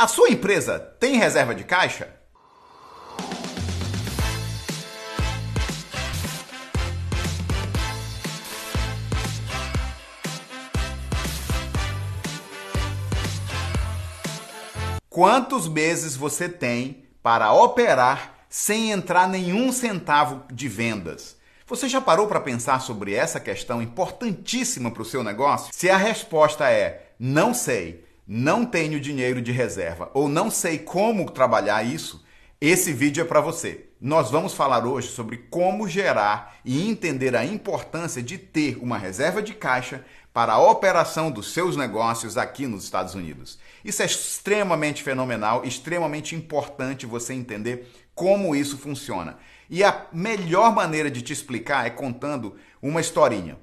A sua empresa tem reserva de caixa? Quantos meses você tem para operar sem entrar nenhum centavo de vendas? Você já parou para pensar sobre essa questão importantíssima para o seu negócio? Se a resposta é não sei, não tenho dinheiro de reserva ou não sei como trabalhar isso, esse vídeo é para você. Nós vamos falar hoje sobre como gerar e entender a importância de ter uma reserva de caixa para a operação dos seus negócios aqui nos Estados Unidos. Isso é extremamente fenomenal, extremamente importante você entender como isso funciona. E a melhor maneira de te explicar é contando uma historinha.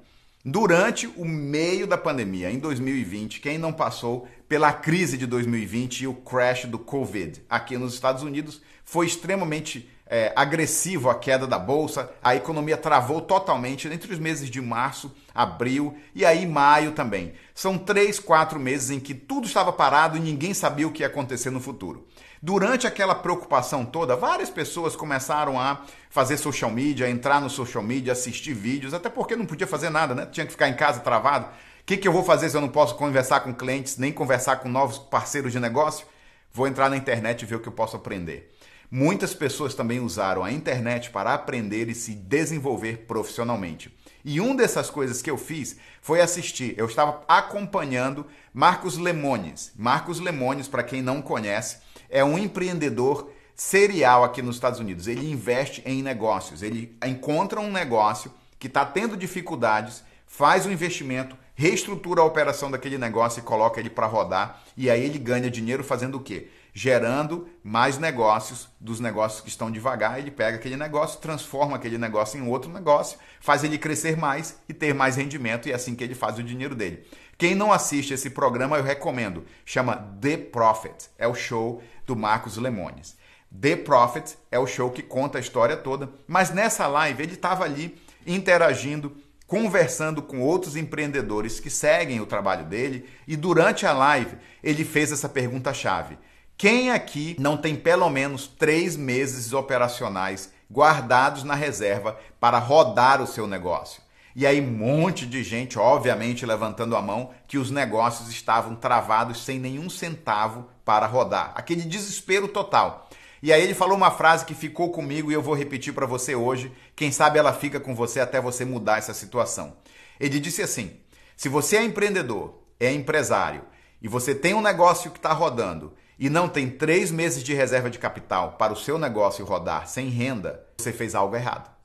Durante o meio da pandemia, em 2020, quem não passou pela crise de 2020 e o crash do Covid aqui nos Estados Unidos, foi extremamente é, agressivo a queda da bolsa, a economia travou totalmente entre os meses de março, abril e aí maio também. São três, quatro meses em que tudo estava parado e ninguém sabia o que ia acontecer no futuro. Durante aquela preocupação toda, várias pessoas começaram a fazer social media, entrar no social media, assistir vídeos, até porque não podia fazer nada, né? Tinha que ficar em casa travado. O que, que eu vou fazer se eu não posso conversar com clientes, nem conversar com novos parceiros de negócio? Vou entrar na internet e ver o que eu posso aprender. Muitas pessoas também usaram a internet para aprender e se desenvolver profissionalmente. E uma dessas coisas que eu fiz foi assistir. Eu estava acompanhando Marcos Lemones. Marcos Lemones, para quem não conhece, é um empreendedor serial aqui nos Estados Unidos. Ele investe em negócios. Ele encontra um negócio que está tendo dificuldades, faz o um investimento, reestrutura a operação daquele negócio e coloca ele para rodar. E aí ele ganha dinheiro fazendo o quê? Gerando mais negócios dos negócios que estão devagar. Ele pega aquele negócio, transforma aquele negócio em outro negócio, faz ele crescer mais e ter mais rendimento. E é assim que ele faz o dinheiro dele. Quem não assiste esse programa, eu recomendo. Chama The Prophet. É o show do Marcos Lemones. The Prophet é o show que conta a história toda, mas nessa live ele estava ali interagindo, conversando com outros empreendedores que seguem o trabalho dele e durante a live ele fez essa pergunta-chave: quem aqui não tem pelo menos três meses operacionais guardados na reserva para rodar o seu negócio? E aí, um monte de gente, obviamente, levantando a mão, que os negócios estavam travados sem nenhum centavo para rodar. Aquele desespero total. E aí ele falou uma frase que ficou comigo e eu vou repetir para você hoje. Quem sabe ela fica com você até você mudar essa situação. Ele disse assim: se você é empreendedor, é empresário e você tem um negócio que está rodando e não tem três meses de reserva de capital para o seu negócio rodar sem renda, você fez algo errado.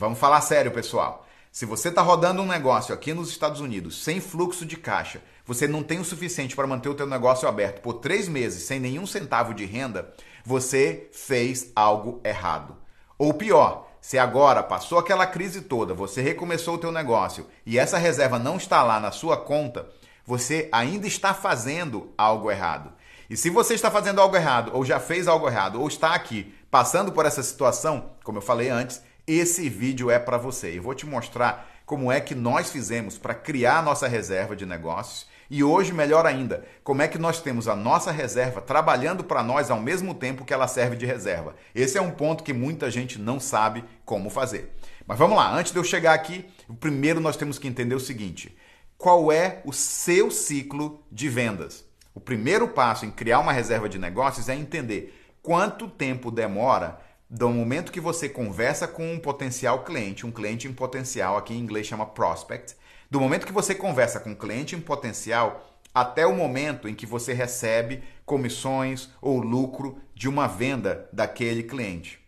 Vamos falar sério, pessoal. Se você está rodando um negócio aqui nos Estados Unidos sem fluxo de caixa, você não tem o suficiente para manter o teu negócio aberto por três meses sem nenhum centavo de renda, você fez algo errado. Ou pior, se agora passou aquela crise toda, você recomeçou o teu negócio e essa reserva não está lá na sua conta, você ainda está fazendo algo errado. E se você está fazendo algo errado, ou já fez algo errado, ou está aqui passando por essa situação, como eu falei antes, esse vídeo é para você. Eu vou te mostrar como é que nós fizemos para criar nossa reserva de negócios e hoje, melhor ainda, como é que nós temos a nossa reserva trabalhando para nós ao mesmo tempo que ela serve de reserva. Esse é um ponto que muita gente não sabe como fazer. Mas vamos lá, antes de eu chegar aqui, primeiro nós temos que entender o seguinte: qual é o seu ciclo de vendas? O primeiro passo em criar uma reserva de negócios é entender quanto tempo demora do momento que você conversa com um potencial cliente, um cliente em potencial, aqui em inglês chama prospect, do momento que você conversa com um cliente em potencial até o momento em que você recebe comissões ou lucro de uma venda daquele cliente.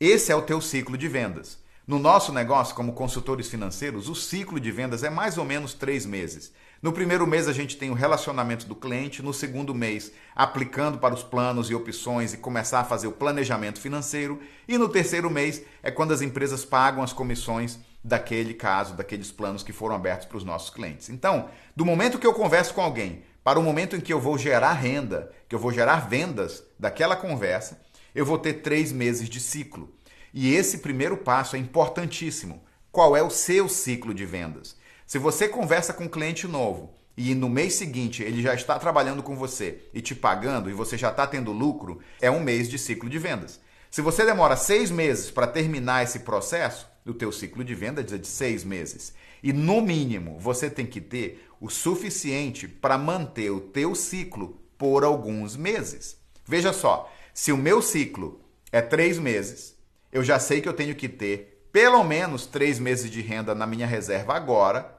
Esse é o teu ciclo de vendas. No nosso negócio, como consultores financeiros, o ciclo de vendas é mais ou menos três meses. No primeiro mês a gente tem o relacionamento do cliente, no segundo mês aplicando para os planos e opções e começar a fazer o planejamento financeiro, e no terceiro mês é quando as empresas pagam as comissões daquele caso, daqueles planos que foram abertos para os nossos clientes. Então, do momento que eu converso com alguém para o momento em que eu vou gerar renda, que eu vou gerar vendas daquela conversa, eu vou ter três meses de ciclo. E esse primeiro passo é importantíssimo. Qual é o seu ciclo de vendas? Se você conversa com um cliente novo e no mês seguinte ele já está trabalhando com você e te pagando e você já está tendo lucro, é um mês de ciclo de vendas. Se você demora seis meses para terminar esse processo, o teu ciclo de venda é de seis meses. E no mínimo você tem que ter o suficiente para manter o teu ciclo por alguns meses. Veja só, se o meu ciclo é três meses, eu já sei que eu tenho que ter pelo menos três meses de renda na minha reserva agora,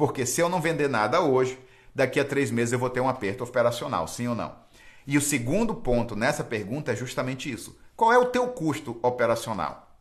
porque se eu não vender nada hoje, daqui a três meses eu vou ter um aperto operacional, sim ou não? E o segundo ponto nessa pergunta é justamente isso. Qual é o teu custo operacional?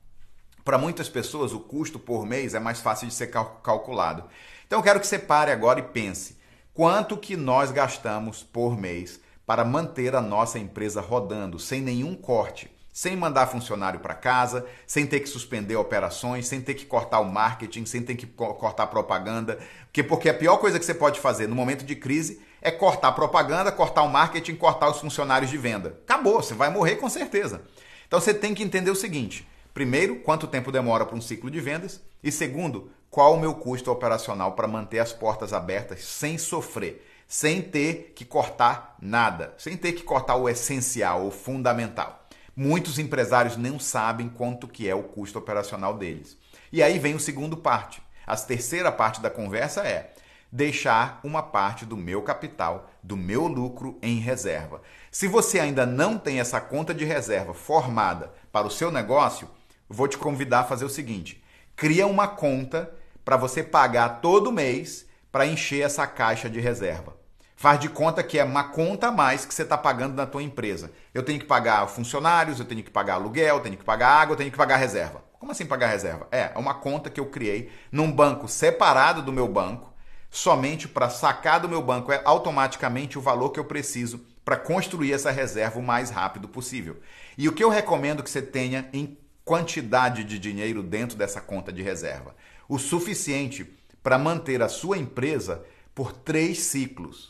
Para muitas pessoas, o custo por mês é mais fácil de ser calculado. Então, eu quero que você pare agora e pense: quanto que nós gastamos por mês para manter a nossa empresa rodando sem nenhum corte? Sem mandar funcionário para casa, sem ter que suspender operações, sem ter que cortar o marketing, sem ter que cortar propaganda. Porque, porque a pior coisa que você pode fazer no momento de crise é cortar propaganda, cortar o marketing, cortar os funcionários de venda. Acabou, você vai morrer com certeza. Então você tem que entender o seguinte: primeiro, quanto tempo demora para um ciclo de vendas, e segundo, qual o meu custo operacional para manter as portas abertas sem sofrer, sem ter que cortar nada, sem ter que cortar o essencial, o fundamental. Muitos empresários não sabem quanto que é o custo operacional deles. E aí vem o segundo parte. A terceira parte da conversa é deixar uma parte do meu capital, do meu lucro em reserva. Se você ainda não tem essa conta de reserva formada para o seu negócio, vou te convidar a fazer o seguinte: cria uma conta para você pagar todo mês para encher essa caixa de reserva. Faz de conta que é uma conta a mais que você está pagando na tua empresa. Eu tenho que pagar funcionários, eu tenho que pagar aluguel, eu tenho que pagar água, eu tenho que pagar reserva. Como assim pagar reserva? É, é uma conta que eu criei num banco separado do meu banco, somente para sacar do meu banco é automaticamente o valor que eu preciso para construir essa reserva o mais rápido possível. E o que eu recomendo que você tenha em quantidade de dinheiro dentro dessa conta de reserva? O suficiente para manter a sua empresa por três ciclos.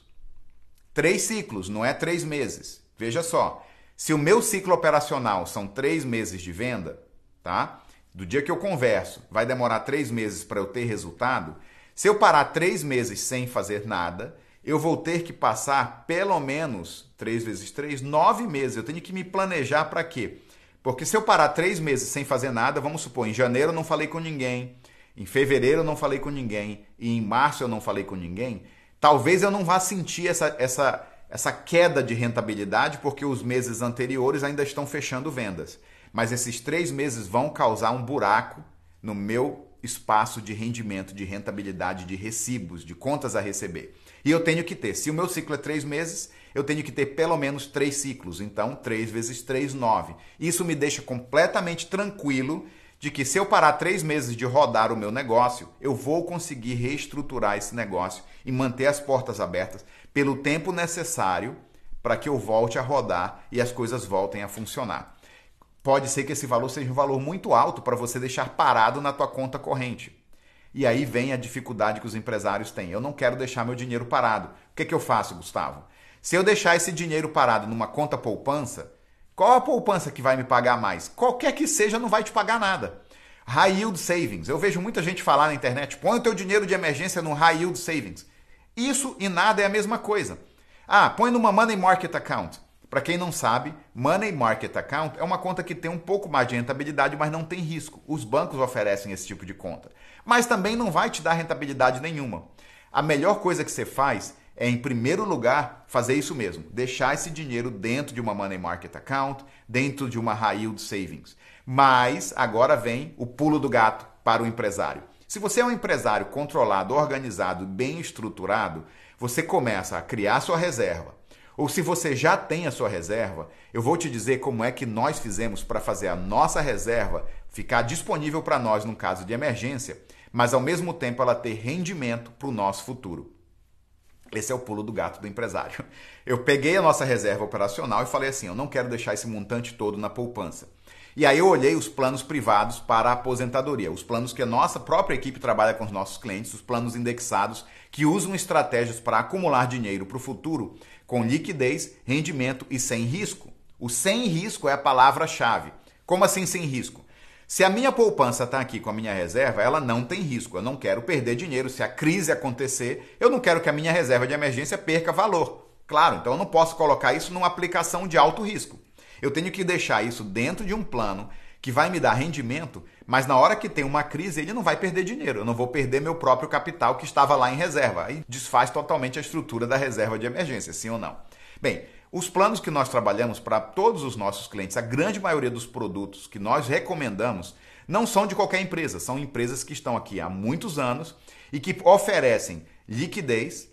Três ciclos, não é três meses. Veja só, se o meu ciclo operacional são três meses de venda, tá? Do dia que eu converso, vai demorar três meses para eu ter resultado. Se eu parar três meses sem fazer nada, eu vou ter que passar pelo menos três vezes três, nove meses. Eu tenho que me planejar para quê? Porque se eu parar três meses sem fazer nada, vamos supor, em janeiro eu não falei com ninguém, em fevereiro eu não falei com ninguém, e em março eu não falei com ninguém, Talvez eu não vá sentir essa, essa, essa queda de rentabilidade porque os meses anteriores ainda estão fechando vendas. Mas esses três meses vão causar um buraco no meu espaço de rendimento, de rentabilidade, de recibos, de contas a receber. E eu tenho que ter, se o meu ciclo é três meses, eu tenho que ter pelo menos três ciclos. Então, três vezes três, nove. Isso me deixa completamente tranquilo de que se eu parar três meses de rodar o meu negócio, eu vou conseguir reestruturar esse negócio e manter as portas abertas pelo tempo necessário para que eu volte a rodar e as coisas voltem a funcionar. Pode ser que esse valor seja um valor muito alto para você deixar parado na tua conta corrente. E aí vem a dificuldade que os empresários têm. Eu não quero deixar meu dinheiro parado. O que, é que eu faço, Gustavo? Se eu deixar esse dinheiro parado numa conta poupança, qual a poupança que vai me pagar mais? Qualquer que seja, não vai te pagar nada. High Yield Savings. Eu vejo muita gente falar na internet: põe o teu dinheiro de emergência no High Yield Savings. Isso e nada é a mesma coisa. Ah, põe numa Money Market Account. Para quem não sabe, Money Market Account é uma conta que tem um pouco mais de rentabilidade, mas não tem risco. Os bancos oferecem esse tipo de conta. Mas também não vai te dar rentabilidade nenhuma. A melhor coisa que você faz é, em primeiro lugar, fazer isso mesmo, deixar esse dinheiro dentro de uma money market account, dentro de uma high yield savings. Mas agora vem o pulo do gato para o empresário. Se você é um empresário controlado, organizado, bem estruturado, você começa a criar sua reserva. Ou se você já tem a sua reserva, eu vou te dizer como é que nós fizemos para fazer a nossa reserva ficar disponível para nós num caso de emergência, mas ao mesmo tempo ela ter rendimento para o nosso futuro. Esse é o pulo do gato do empresário. Eu peguei a nossa reserva operacional e falei assim: eu não quero deixar esse montante todo na poupança. E aí eu olhei os planos privados para a aposentadoria, os planos que a nossa própria equipe trabalha com os nossos clientes, os planos indexados que usam estratégias para acumular dinheiro para o futuro com liquidez, rendimento e sem risco. O sem risco é a palavra-chave. Como assim sem risco? Se a minha poupança está aqui com a minha reserva, ela não tem risco. Eu não quero perder dinheiro. Se a crise acontecer, eu não quero que a minha reserva de emergência perca valor. Claro, então eu não posso colocar isso numa aplicação de alto risco. Eu tenho que deixar isso dentro de um plano que vai me dar rendimento, mas na hora que tem uma crise, ele não vai perder dinheiro. Eu não vou perder meu próprio capital que estava lá em reserva. Aí desfaz totalmente a estrutura da reserva de emergência, sim ou não? Bem, os planos que nós trabalhamos para todos os nossos clientes, a grande maioria dos produtos que nós recomendamos, não são de qualquer empresa, são empresas que estão aqui há muitos anos e que oferecem liquidez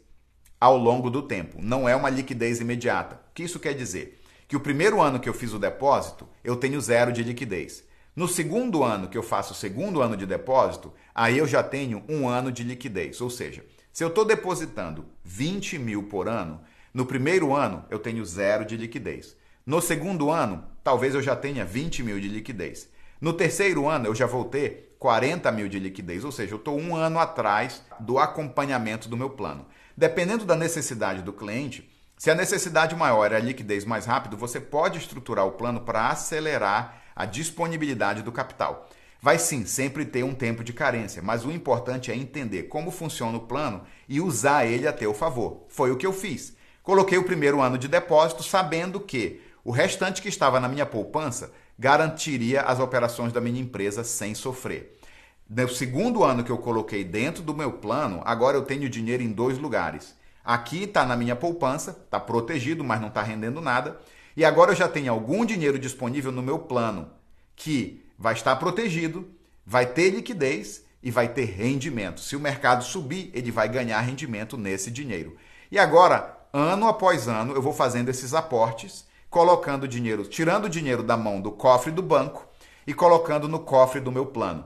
ao longo do tempo. Não é uma liquidez imediata. O que isso quer dizer? Que o primeiro ano que eu fiz o depósito, eu tenho zero de liquidez. No segundo ano que eu faço o segundo ano de depósito, aí eu já tenho um ano de liquidez. Ou seja, se eu estou depositando 20 mil por ano, no primeiro ano eu tenho zero de liquidez. No segundo ano, talvez eu já tenha 20 mil de liquidez. No terceiro ano, eu já vou ter 40 mil de liquidez, ou seja, eu estou um ano atrás do acompanhamento do meu plano. Dependendo da necessidade do cliente, se a necessidade maior é a liquidez mais rápido, você pode estruturar o plano para acelerar a disponibilidade do capital. Vai sim sempre ter um tempo de carência, mas o importante é entender como funciona o plano e usar ele a teu favor. Foi o que eu fiz. Coloquei o primeiro ano de depósito sabendo que o restante que estava na minha poupança garantiria as operações da minha empresa sem sofrer. No segundo ano que eu coloquei dentro do meu plano, agora eu tenho dinheiro em dois lugares. Aqui está na minha poupança, está protegido, mas não está rendendo nada. E agora eu já tenho algum dinheiro disponível no meu plano que vai estar protegido, vai ter liquidez e vai ter rendimento. Se o mercado subir, ele vai ganhar rendimento nesse dinheiro. E agora, ano após ano, eu vou fazendo esses aportes, colocando dinheiro, tirando o dinheiro da mão do cofre do banco e colocando no cofre do meu plano.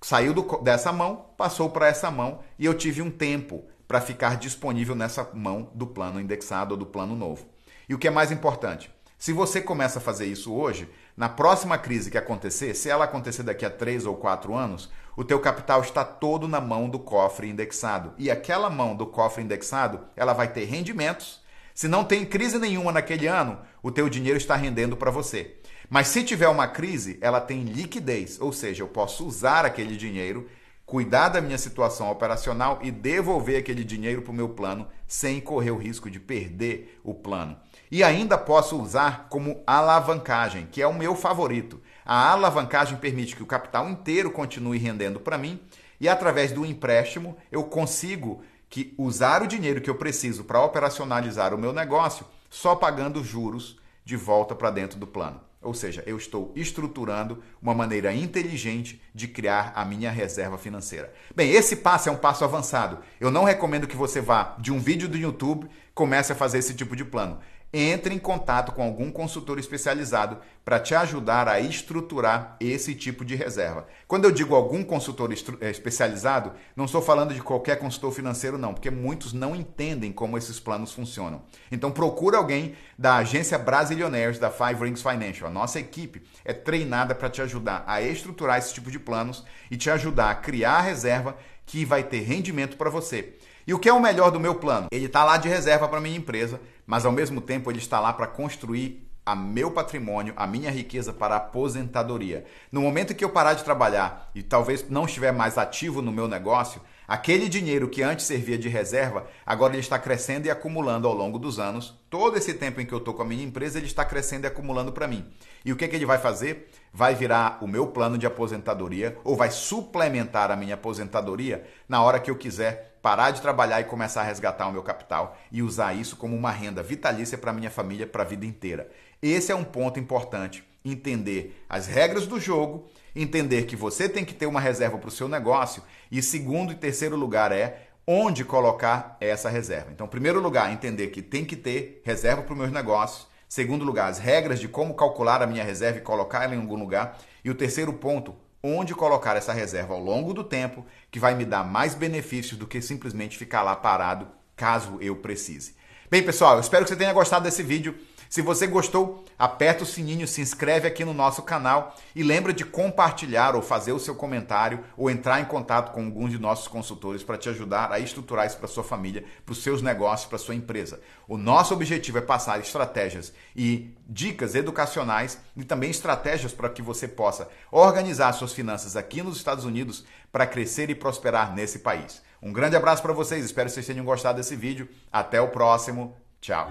Saiu do, dessa mão, passou para essa mão e eu tive um tempo para ficar disponível nessa mão do plano indexado ou do plano novo. E o que é mais importante, se você começa a fazer isso hoje, na próxima crise que acontecer, se ela acontecer daqui a três ou quatro anos, o teu capital está todo na mão do cofre indexado. E aquela mão do cofre indexado, ela vai ter rendimentos. Se não tem crise nenhuma naquele ano, o teu dinheiro está rendendo para você. Mas se tiver uma crise, ela tem liquidez, ou seja, eu posso usar aquele dinheiro cuidar da minha situação operacional e devolver aquele dinheiro para o meu plano sem correr o risco de perder o plano. E ainda posso usar como alavancagem, que é o meu favorito. A alavancagem permite que o capital inteiro continue rendendo para mim e através do empréstimo eu consigo que usar o dinheiro que eu preciso para operacionalizar o meu negócio só pagando juros de volta para dentro do plano. Ou seja, eu estou estruturando uma maneira inteligente de criar a minha reserva financeira. Bem, esse passo é um passo avançado. Eu não recomendo que você vá de um vídeo do YouTube comece a fazer esse tipo de plano entre em contato com algum consultor especializado para te ajudar a estruturar esse tipo de reserva. Quando eu digo algum consultor eh, especializado, não estou falando de qualquer consultor financeiro não, porque muitos não entendem como esses planos funcionam. Então procura alguém da agência Brasilionaires da Five Rings Financial. A nossa equipe é treinada para te ajudar a estruturar esse tipo de planos e te ajudar a criar a reserva que vai ter rendimento para você. E o que é o melhor do meu plano? Ele está lá de reserva para minha empresa, mas ao mesmo tempo ele está lá para construir a meu patrimônio, a minha riqueza para a aposentadoria. No momento que eu parar de trabalhar e talvez não estiver mais ativo no meu negócio, aquele dinheiro que antes servia de reserva, agora ele está crescendo e acumulando ao longo dos anos. Todo esse tempo em que eu estou com a minha empresa, ele está crescendo e acumulando para mim. E o que, que ele vai fazer? Vai virar o meu plano de aposentadoria ou vai suplementar a minha aposentadoria na hora que eu quiser parar de trabalhar e começar a resgatar o meu capital e usar isso como uma renda vitalícia para minha família para a vida inteira. Esse é um ponto importante. Entender as regras do jogo, entender que você tem que ter uma reserva para o seu negócio e segundo e terceiro lugar é onde colocar essa reserva. Então, primeiro lugar, entender que tem que ter reserva para os meus negócios. Segundo lugar, as regras de como calcular a minha reserva e colocar ela em algum lugar. E o terceiro ponto, onde colocar essa reserva ao longo do tempo, que vai me dar mais benefícios do que simplesmente ficar lá parado caso eu precise. Bem, pessoal, eu espero que você tenha gostado desse vídeo. Se você gostou, aperta o sininho, se inscreve aqui no nosso canal e lembra de compartilhar ou fazer o seu comentário ou entrar em contato com algum de nossos consultores para te ajudar a estruturar isso para sua família, para os seus negócios, para sua empresa. O nosso objetivo é passar estratégias e dicas educacionais e também estratégias para que você possa organizar suas finanças aqui nos Estados Unidos para crescer e prosperar nesse país. Um grande abraço para vocês, espero que vocês tenham gostado desse vídeo. Até o próximo. Tchau.